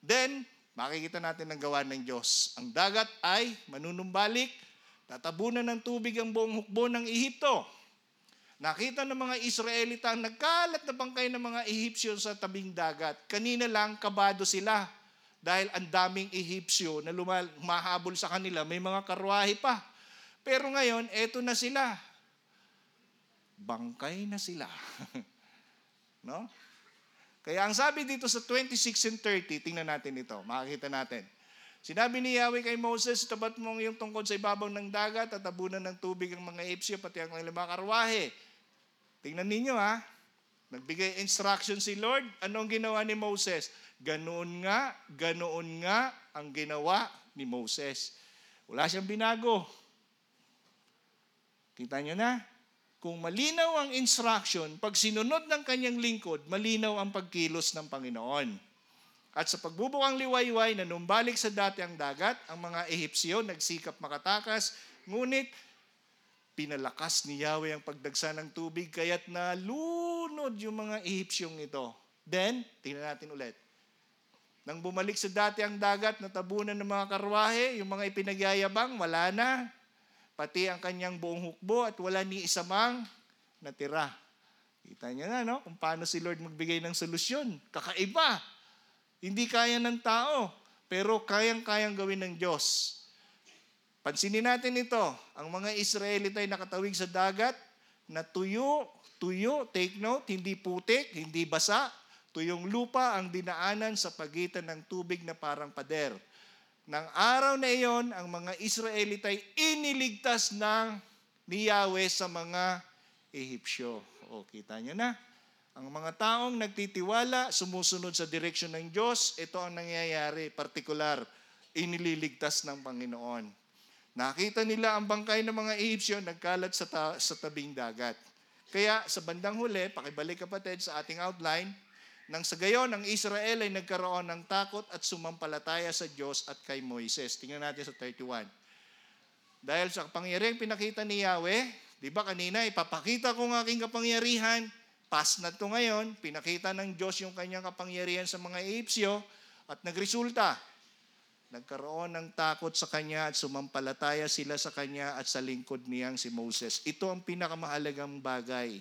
Then, makikita natin ang gawa ng Diyos. Ang dagat ay manunumbalik, tatabunan ng tubig ang buong hukbo ng Ehipto. Nakita ng mga Israelita ang nagkalat na bangkay ng mga Ehipsyo sa tabing dagat. Kanina lang, kabado sila. dahil ang daming Ehipsyo na lumal, mahabol sa kanila, may mga karwahe pa. Pero ngayon, eto na sila. Bangkay na sila. no? Kaya ang sabi dito sa 26 and 30, tingnan natin ito, makikita natin. Sinabi ni Yahweh kay Moses, tabat mo ang tungkod sa ibabaw ng dagat at tabunan ng tubig ang mga Ehipsyo pati ang mga karwahe. Tingnan ninyo ha. Nagbigay instruction si Lord. Anong ginawa ni Moses? Ganoon nga, ganoon nga ang ginawa ni Moses. Wala siyang binago. Kita nyo na? Kung malinaw ang instruction, pag sinunod ng kanyang lingkod, malinaw ang pagkilos ng Panginoon. At sa pagbubukang liwayway na numbalik sa dati ang dagat, ang mga Ehipsyo nagsikap makatakas, ngunit pinalakas ni Yahweh ang pagdagsa ng tubig, kaya't nalunod yung mga Ehipsyong ito. Then, tingnan natin ulit. Nang bumalik sa dati ang dagat, natabunan ng mga karwahe, yung mga ipinagyayabang, wala na. Pati ang kanyang buong hukbo at wala ni isa mang natira. Kita niyo na, no? Kung paano si Lord magbigay ng solusyon. Kakaiba. Hindi kaya ng tao, pero kayang-kayang gawin ng Diyos. Pansinin natin ito, ang mga Israelite ay nakatawig sa dagat, na tuyo, tuyo, take note, hindi putik, hindi basa, tuyong lupa ang dinaanan sa pagitan ng tubig na parang pader. Nang araw na iyon, ang mga Israelite ay iniligtas ng ni Yahweh sa mga Ehipsyo. O, kita nyo na. Ang mga taong nagtitiwala, sumusunod sa direksyon ng Diyos, ito ang nangyayari, partikular, inililigtas ng Panginoon. Nakita nila ang bangkay ng mga Egyptian nagkalat sa, ta- sa tabing dagat. Kaya sa bandang huli, pakibalik kapatid sa ating outline, nang sa gayon, ang Israel ay nagkaroon ng takot at sumampalataya sa Diyos at kay Moises. Tingnan natin sa 31. Dahil sa kapangyarihan pinakita ni Yahweh, di ba kanina, ipapakita ko ang aking kapangyarihan, Past na to ngayon, pinakita ng Diyos yung kanyang kapangyarihan sa mga Egyptyo at nagresulta. Nagkaroon ng takot sa kanya at sumampalataya sila sa kanya at sa lingkod niyang si Moses. Ito ang pinakamahalagang bagay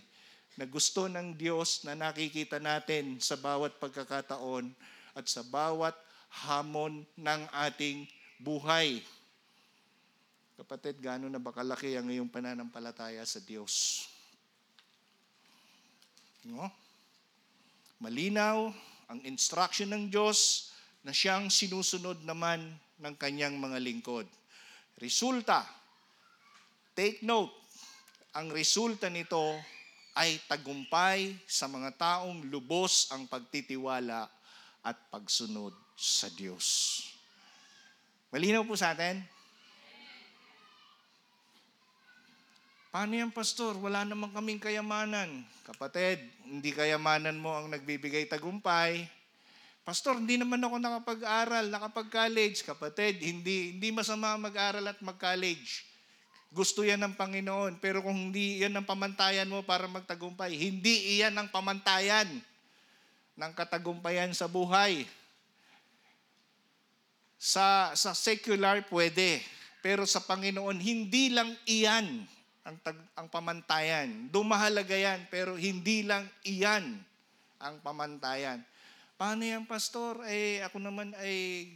na gusto ng Diyos na nakikita natin sa bawat pagkakataon at sa bawat hamon ng ating buhay. Kapatid, gano'n na ba kalaki ang iyong pananampalataya sa Diyos? No? Malinaw ang instruction ng Diyos na siyang sinusunod naman ng kanyang mga lingkod. Resulta, take note, ang resulta nito ay tagumpay sa mga taong lubos ang pagtitiwala at pagsunod sa Diyos. Malinaw po sa atin? Paano yan, Pastor? Wala naman kaming kayamanan. Kapatid, hindi kayamanan mo ang nagbibigay tagumpay. Pastor, hindi naman ako nakapag-aral, nakapag-college. Kapatid, hindi, hindi masama mag-aral at mag-college. Gusto yan ng Panginoon. Pero kung hindi yan ang pamantayan mo para magtagumpay, hindi iyan ang pamantayan ng katagumpayan sa buhay. Sa, sa secular, pwede. Pero sa Panginoon, hindi lang iyan ang, tag, ang pamantayan. Dumahalaga yan, pero hindi lang iyan ang pamantayan. Paano yan, pastor? Eh, ako naman ay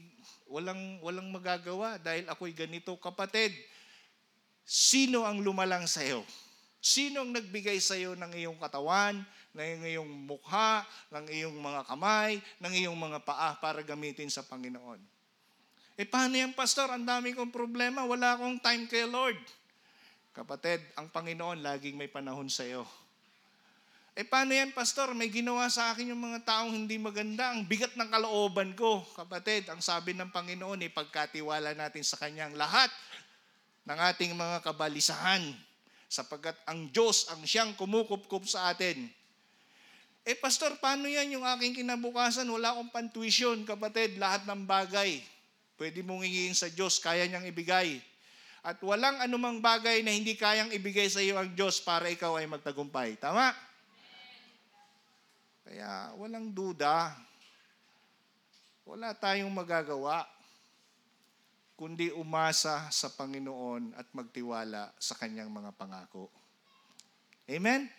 walang, walang magagawa dahil ako'y ganito. Kapatid, sino ang lumalang sa iyo? Sino ang nagbigay sa iyo ng iyong katawan, ng iyong mukha, ng iyong mga kamay, ng iyong mga paa para gamitin sa Panginoon? Eh paano yan, Pastor? Ang dami kong problema. Wala akong time kay Lord. Kapatid, ang Panginoon laging may panahon sa iyo. Eh paano yan, Pastor? May ginawa sa akin yung mga taong hindi maganda. Ang bigat ng kalooban ko. Kapatid, ang sabi ng Panginoon, ipagkatiwala natin sa Kanyang lahat ng ating mga kabalisahan sapagkat ang Diyos ang siyang kumukupkup sa atin. Eh, Pastor, paano yan yung aking kinabukasan? Wala akong pantuition, kapatid. Lahat ng bagay, pwede mong hingin sa Diyos, kaya niyang ibigay. At walang anumang bagay na hindi kayang ibigay sa iyo ang Diyos para ikaw ay magtagumpay. Tama? Kaya walang duda. Wala tayong magagawa kundi umasa sa Panginoon at magtiwala sa kanyang mga pangako. Amen?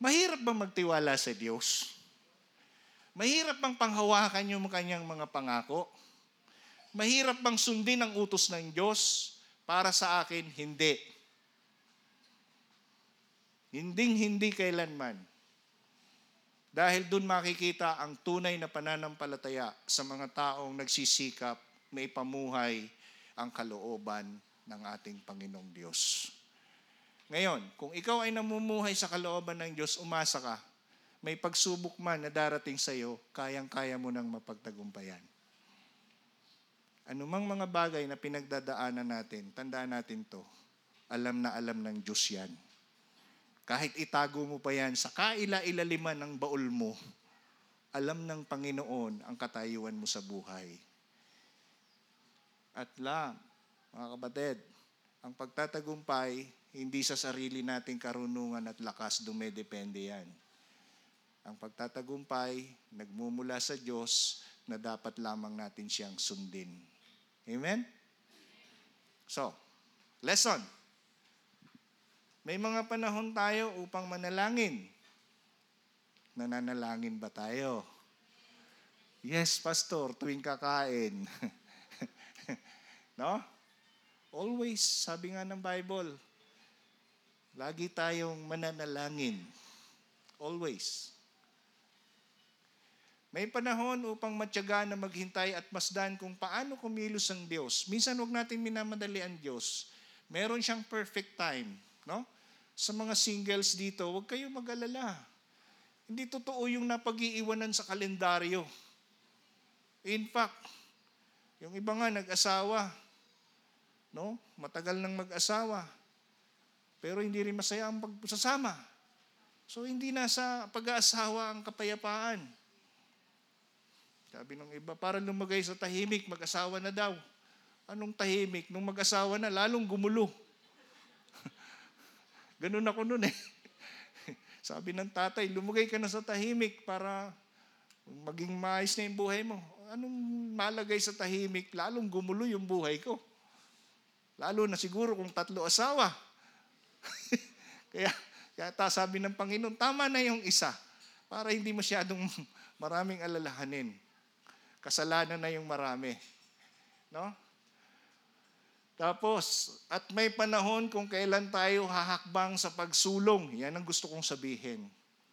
Mahirap ba magtiwala sa Diyos? Mahirap bang panghawakan yung kanyang mga pangako? Mahirap bang sundin ang utos ng Diyos? Para sa akin, hindi. Hinding hindi kailanman. Dahil doon makikita ang tunay na pananampalataya sa mga taong nagsisikap na ipamuhay ang kalooban ng ating Panginoong Diyos. Ngayon, kung ikaw ay namumuhay sa kalooban ng Diyos, umasa ka, may pagsubok man na darating sa iyo, kayang-kaya mo nang mapagtagumpayan. Anumang mga bagay na pinagdadaanan natin, tandaan natin to, alam na alam ng Diyos yan. Kahit itago mo pa yan sa kaila-ilaliman ng baul mo, alam ng Panginoon ang katayuan mo sa buhay. At lang, mga kapatid, ang pagtatagumpay, hindi sa sarili nating karunungan at lakas dumedepende yan. Ang pagtatagumpay, nagmumula sa Diyos na dapat lamang natin siyang sundin. Amen? So, lesson. May mga panahon tayo upang manalangin. Nananalangin ba tayo? Yes, pastor, tuwing kakain. no? Always, sabi nga ng Bible, lagi tayong mananalangin. Always. May panahon upang matyaga na maghintay at masdan kung paano kumilos ang Diyos. Minsan huwag natin minamadali ang Diyos. Meron siyang perfect time. No? Sa mga singles dito, huwag kayong mag-alala. Hindi totoo yung napag-iiwanan sa kalendaryo. In fact, yung iba nga nag-asawa, no? matagal nang mag-asawa, pero hindi rin masaya ang pagsasama. So hindi na sa pag-aasawa ang kapayapaan. Sabi ng iba, para lumagay sa tahimik, mag-asawa na daw. Anong tahimik? Nung mag-asawa na, lalong gumulo. Ganun ako nun eh. Sabi ng tatay, lumagay ka na sa tahimik para maging maayos na yung buhay mo. Anong malagay sa tahimik? Lalong gumulo yung buhay ko. Lalo na siguro kung tatlo asawa. kaya, kaya ta, sabi ng Panginoon, tama na yung isa para hindi masyadong maraming alalahanin kasalanan na yung marami. No? Tapos, at may panahon kung kailan tayo hahakbang sa pagsulong. Yan ang gusto kong sabihin.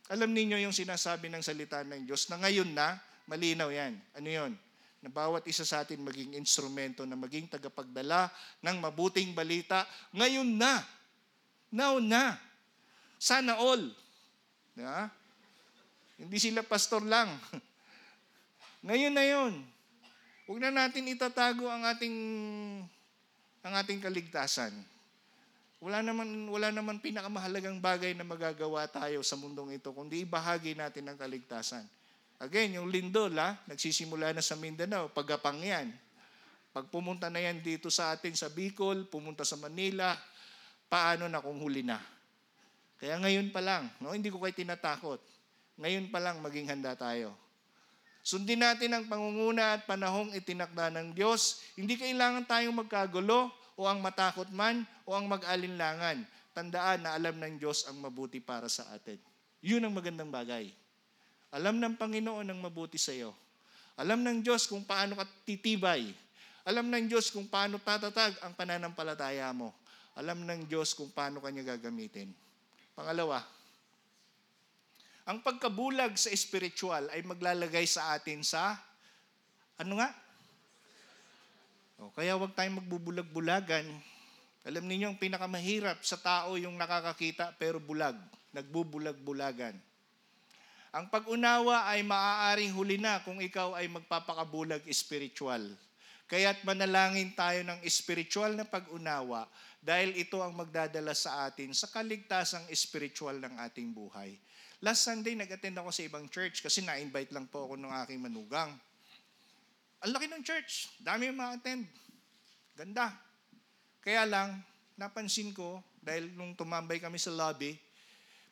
Alam niyo yung sinasabi ng salita ng Diyos na ngayon na, malinaw yan. Ano yon? Na bawat isa sa atin maging instrumento na maging tagapagdala ng mabuting balita. Ngayon na. Now na. Sana all. Yeah? Hindi sila pastor lang. Ngayon na yon. Huwag na natin itatago ang ating ang ating kaligtasan. Wala naman wala naman pinakamahalagang bagay na magagawa tayo sa mundong ito kundi ibahagi natin ang kaligtasan. Again, yung lindol, ha, nagsisimula na sa Mindanao, pagapang yan. Pag pumunta na yan dito sa atin sa Bicol, pumunta sa Manila, paano na kung huli na? Kaya ngayon pa lang, no, hindi ko kayo tinatakot. Ngayon pa lang maging handa tayo. Sundin natin ang pangunguna at panahong itinakda ng Diyos. Hindi kailangan tayong magkagulo o ang matakot man o ang mag-alinlangan. Tandaan na alam ng Diyos ang mabuti para sa atin. Yun ang magandang bagay. Alam ng Panginoon ang mabuti sa iyo. Alam ng Diyos kung paano ka titibay. Alam ng Diyos kung paano tatatag ang pananampalataya mo. Alam ng Diyos kung paano kanya gagamitin. Pangalawa, ang pagkabulag sa spiritual ay maglalagay sa atin sa, ano nga? O, kaya wag tayong magbubulag-bulagan. Alam niyo ang pinakamahirap sa tao yung nakakakita pero bulag, nagbubulag-bulagan. Ang pag-unawa ay maaaring huli na kung ikaw ay magpapakabulag spiritual. Kaya't manalangin tayo ng spiritual na pag-unawa dahil ito ang magdadala sa atin sa kaligtasang spiritual ng ating buhay. Last Sunday, nag-attend ako sa ibang church kasi na-invite lang po ako ng aking manugang. Ang laki ng church. Dami yung ma-attend. Ganda. Kaya lang, napansin ko, dahil nung tumambay kami sa lobby,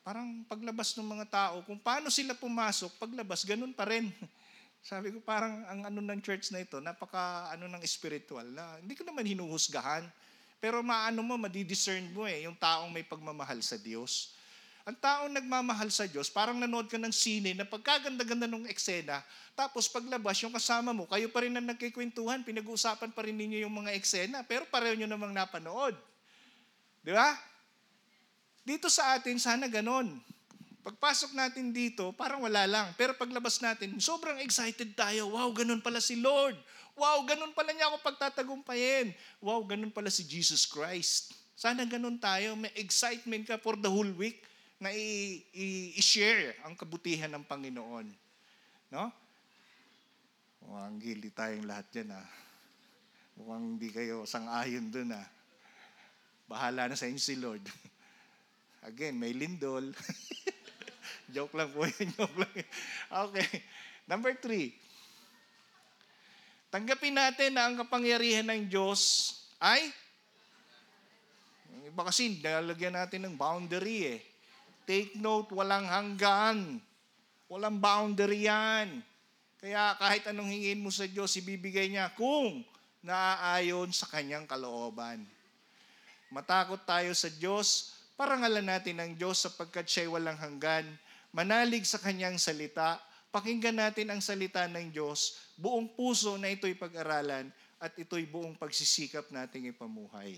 parang paglabas ng mga tao, kung paano sila pumasok, paglabas, ganun pa rin. Sabi ko, parang ang ano ng church na ito, napaka ano ng spiritual na hindi ko naman hinuhusgahan. Pero maano mo, madidiscern mo eh, yung taong may pagmamahal sa Diyos. Ang taong nagmamahal sa Diyos, parang nanood ka ng sine na pagkaganda-ganda ng eksena, tapos paglabas, yung kasama mo, kayo pa rin ang nagkikwentuhan, pinag-uusapan pa rin ninyo yung mga eksena, pero pareho nyo namang napanood. Di ba? Dito sa atin, sana ganon. Pagpasok natin dito, parang wala lang. Pero paglabas natin, sobrang excited tayo. Wow, ganun pala si Lord. Wow, ganun pala niya ako pagtatagumpayin. Wow, ganun pala si Jesus Christ. Sana ganun tayo. May excitement ka for the whole week na i- i- i-share ang kabutihan ng Panginoon. No? Mukhang gili tayong lahat dyan ah. Mukhang hindi kayo sang-ayon dun ah. Bahala na sa inyo si Lord. Again, may lindol. joke lang po yun, joke lang. Okay. Number three. Tanggapin natin na ang kapangyarihan ng Diyos ay iba kasi nalagyan natin ng boundary eh. Take note, walang hanggan. Walang boundary yan. Kaya kahit anong hingin mo sa Diyos, ibibigay niya kung naaayon sa kanyang kalooban. Matakot tayo sa Diyos, parangalan natin ang Diyos sapagkat siya'y walang hanggan. Manalig sa kanyang salita, pakinggan natin ang salita ng Diyos, buong puso na ito'y pag-aralan at ito'y buong pagsisikap nating ipamuhay.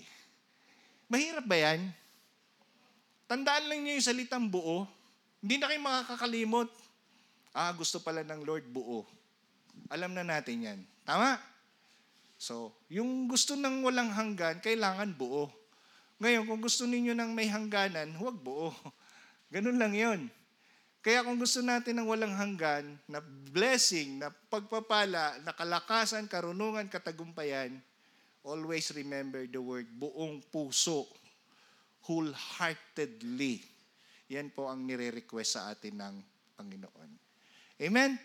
Mahirap ba yan? Tandaan lang niyo yung salitang buo. Hindi na kayo makakakalimot. Ah, gusto pala ng Lord buo. Alam na natin yan. Tama? So, yung gusto ng walang hanggan, kailangan buo. Ngayon, kung gusto ninyo ng may hangganan, huwag buo. Ganun lang yon. Kaya kung gusto natin ng walang hanggan, na blessing, na pagpapala, na kalakasan, karunungan, katagumpayan, always remember the word buong puso, wholeheartedly. Yan po ang nire-request sa atin ng Panginoon. Amen?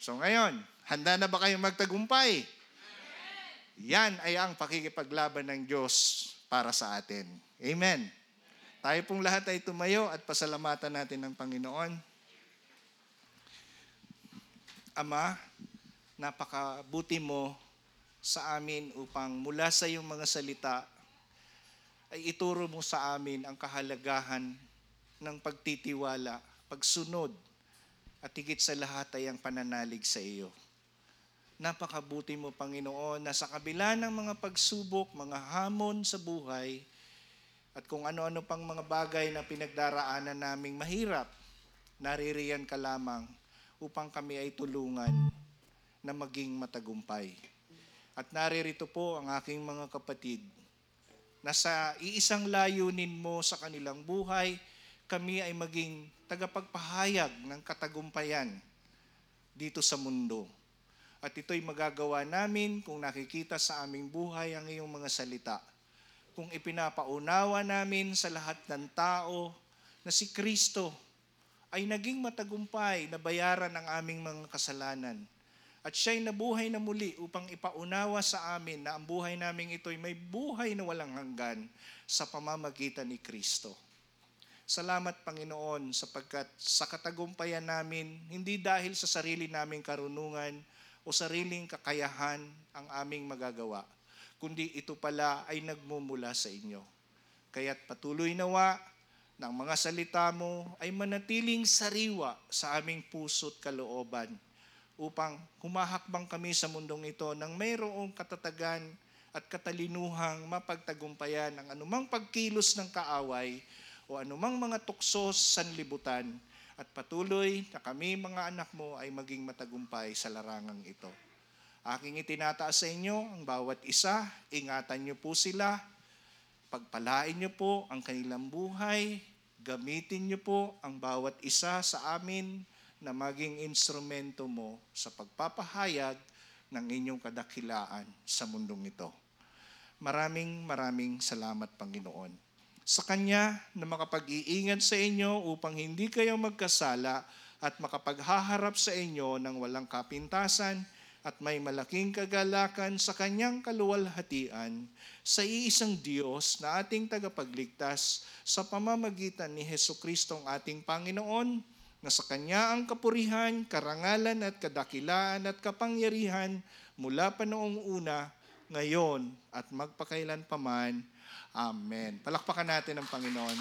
So ngayon, handa na ba kayong magtagumpay? Yan ay ang pakikipaglaban ng Diyos para sa atin. Amen. Tayo pong lahat ay tumayo at pasalamatan natin ng Panginoon. Ama, napakabuti mo sa amin upang mula sa iyong mga salita ay ituro mo sa amin ang kahalagahan ng pagtitiwala, pagsunod, at higit sa lahat ay ang pananalig sa iyo. Napakabuti mo, Panginoon, na sa kabila ng mga pagsubok, mga hamon sa buhay, at kung ano-ano pang mga bagay na pinagdaraanan naming mahirap, naririyan ka lamang upang kami ay tulungan na maging matagumpay. At naririto po ang aking mga kapatid na sa iisang layunin mo sa kanilang buhay, kami ay maging tagapagpahayag ng katagumpayan dito sa mundo. At ito'y magagawa namin kung nakikita sa aming buhay ang iyong mga salita. Kung ipinapaunawa namin sa lahat ng tao na si Kristo ay naging matagumpay na bayaran ang aming mga kasalanan. At siya'y nabuhay na muli upang ipaunawa sa amin na ang buhay naming ito'y may buhay na walang hanggan sa pamamagitan ni Kristo. Salamat Panginoon sapagkat sa katagumpayan namin, hindi dahil sa sarili naming karunungan o sariling kakayahan ang aming magagawa, kundi ito pala ay nagmumula sa inyo. Kaya't patuloy nawa ng mga salita mo ay manatiling sariwa sa aming puso't kalooban upang humahakbang kami sa mundong ito ng mayroong katatagan at katalinuhang mapagtagumpayan ang anumang pagkilos ng kaaway o anumang mga tukso sa sanlibutan at patuloy na kami mga anak mo ay maging matagumpay sa larangang ito. Aking itinataas sa inyo ang bawat isa, ingatan niyo po sila, pagpalain niyo po ang kanilang buhay, gamitin niyo po ang bawat isa sa amin na maging instrumento mo sa pagpapahayag ng inyong kadakilaan sa mundong ito. Maraming maraming salamat Panginoon. Sa Kanya na makapag-iingat sa inyo upang hindi kayo magkasala at makapaghaharap sa inyo ng walang kapintasan at may malaking kagalakan sa Kanyang kaluwalhatian sa iisang Diyos na ating tagapagligtas sa pamamagitan ni Heso Kristong ating Panginoon na sa Kanya ang kapurihan, karangalan at kadakilaan at kapangyarihan mula pa noong una, ngayon at magpakailan paman. Amen. Palakpakan natin ang Panginoon.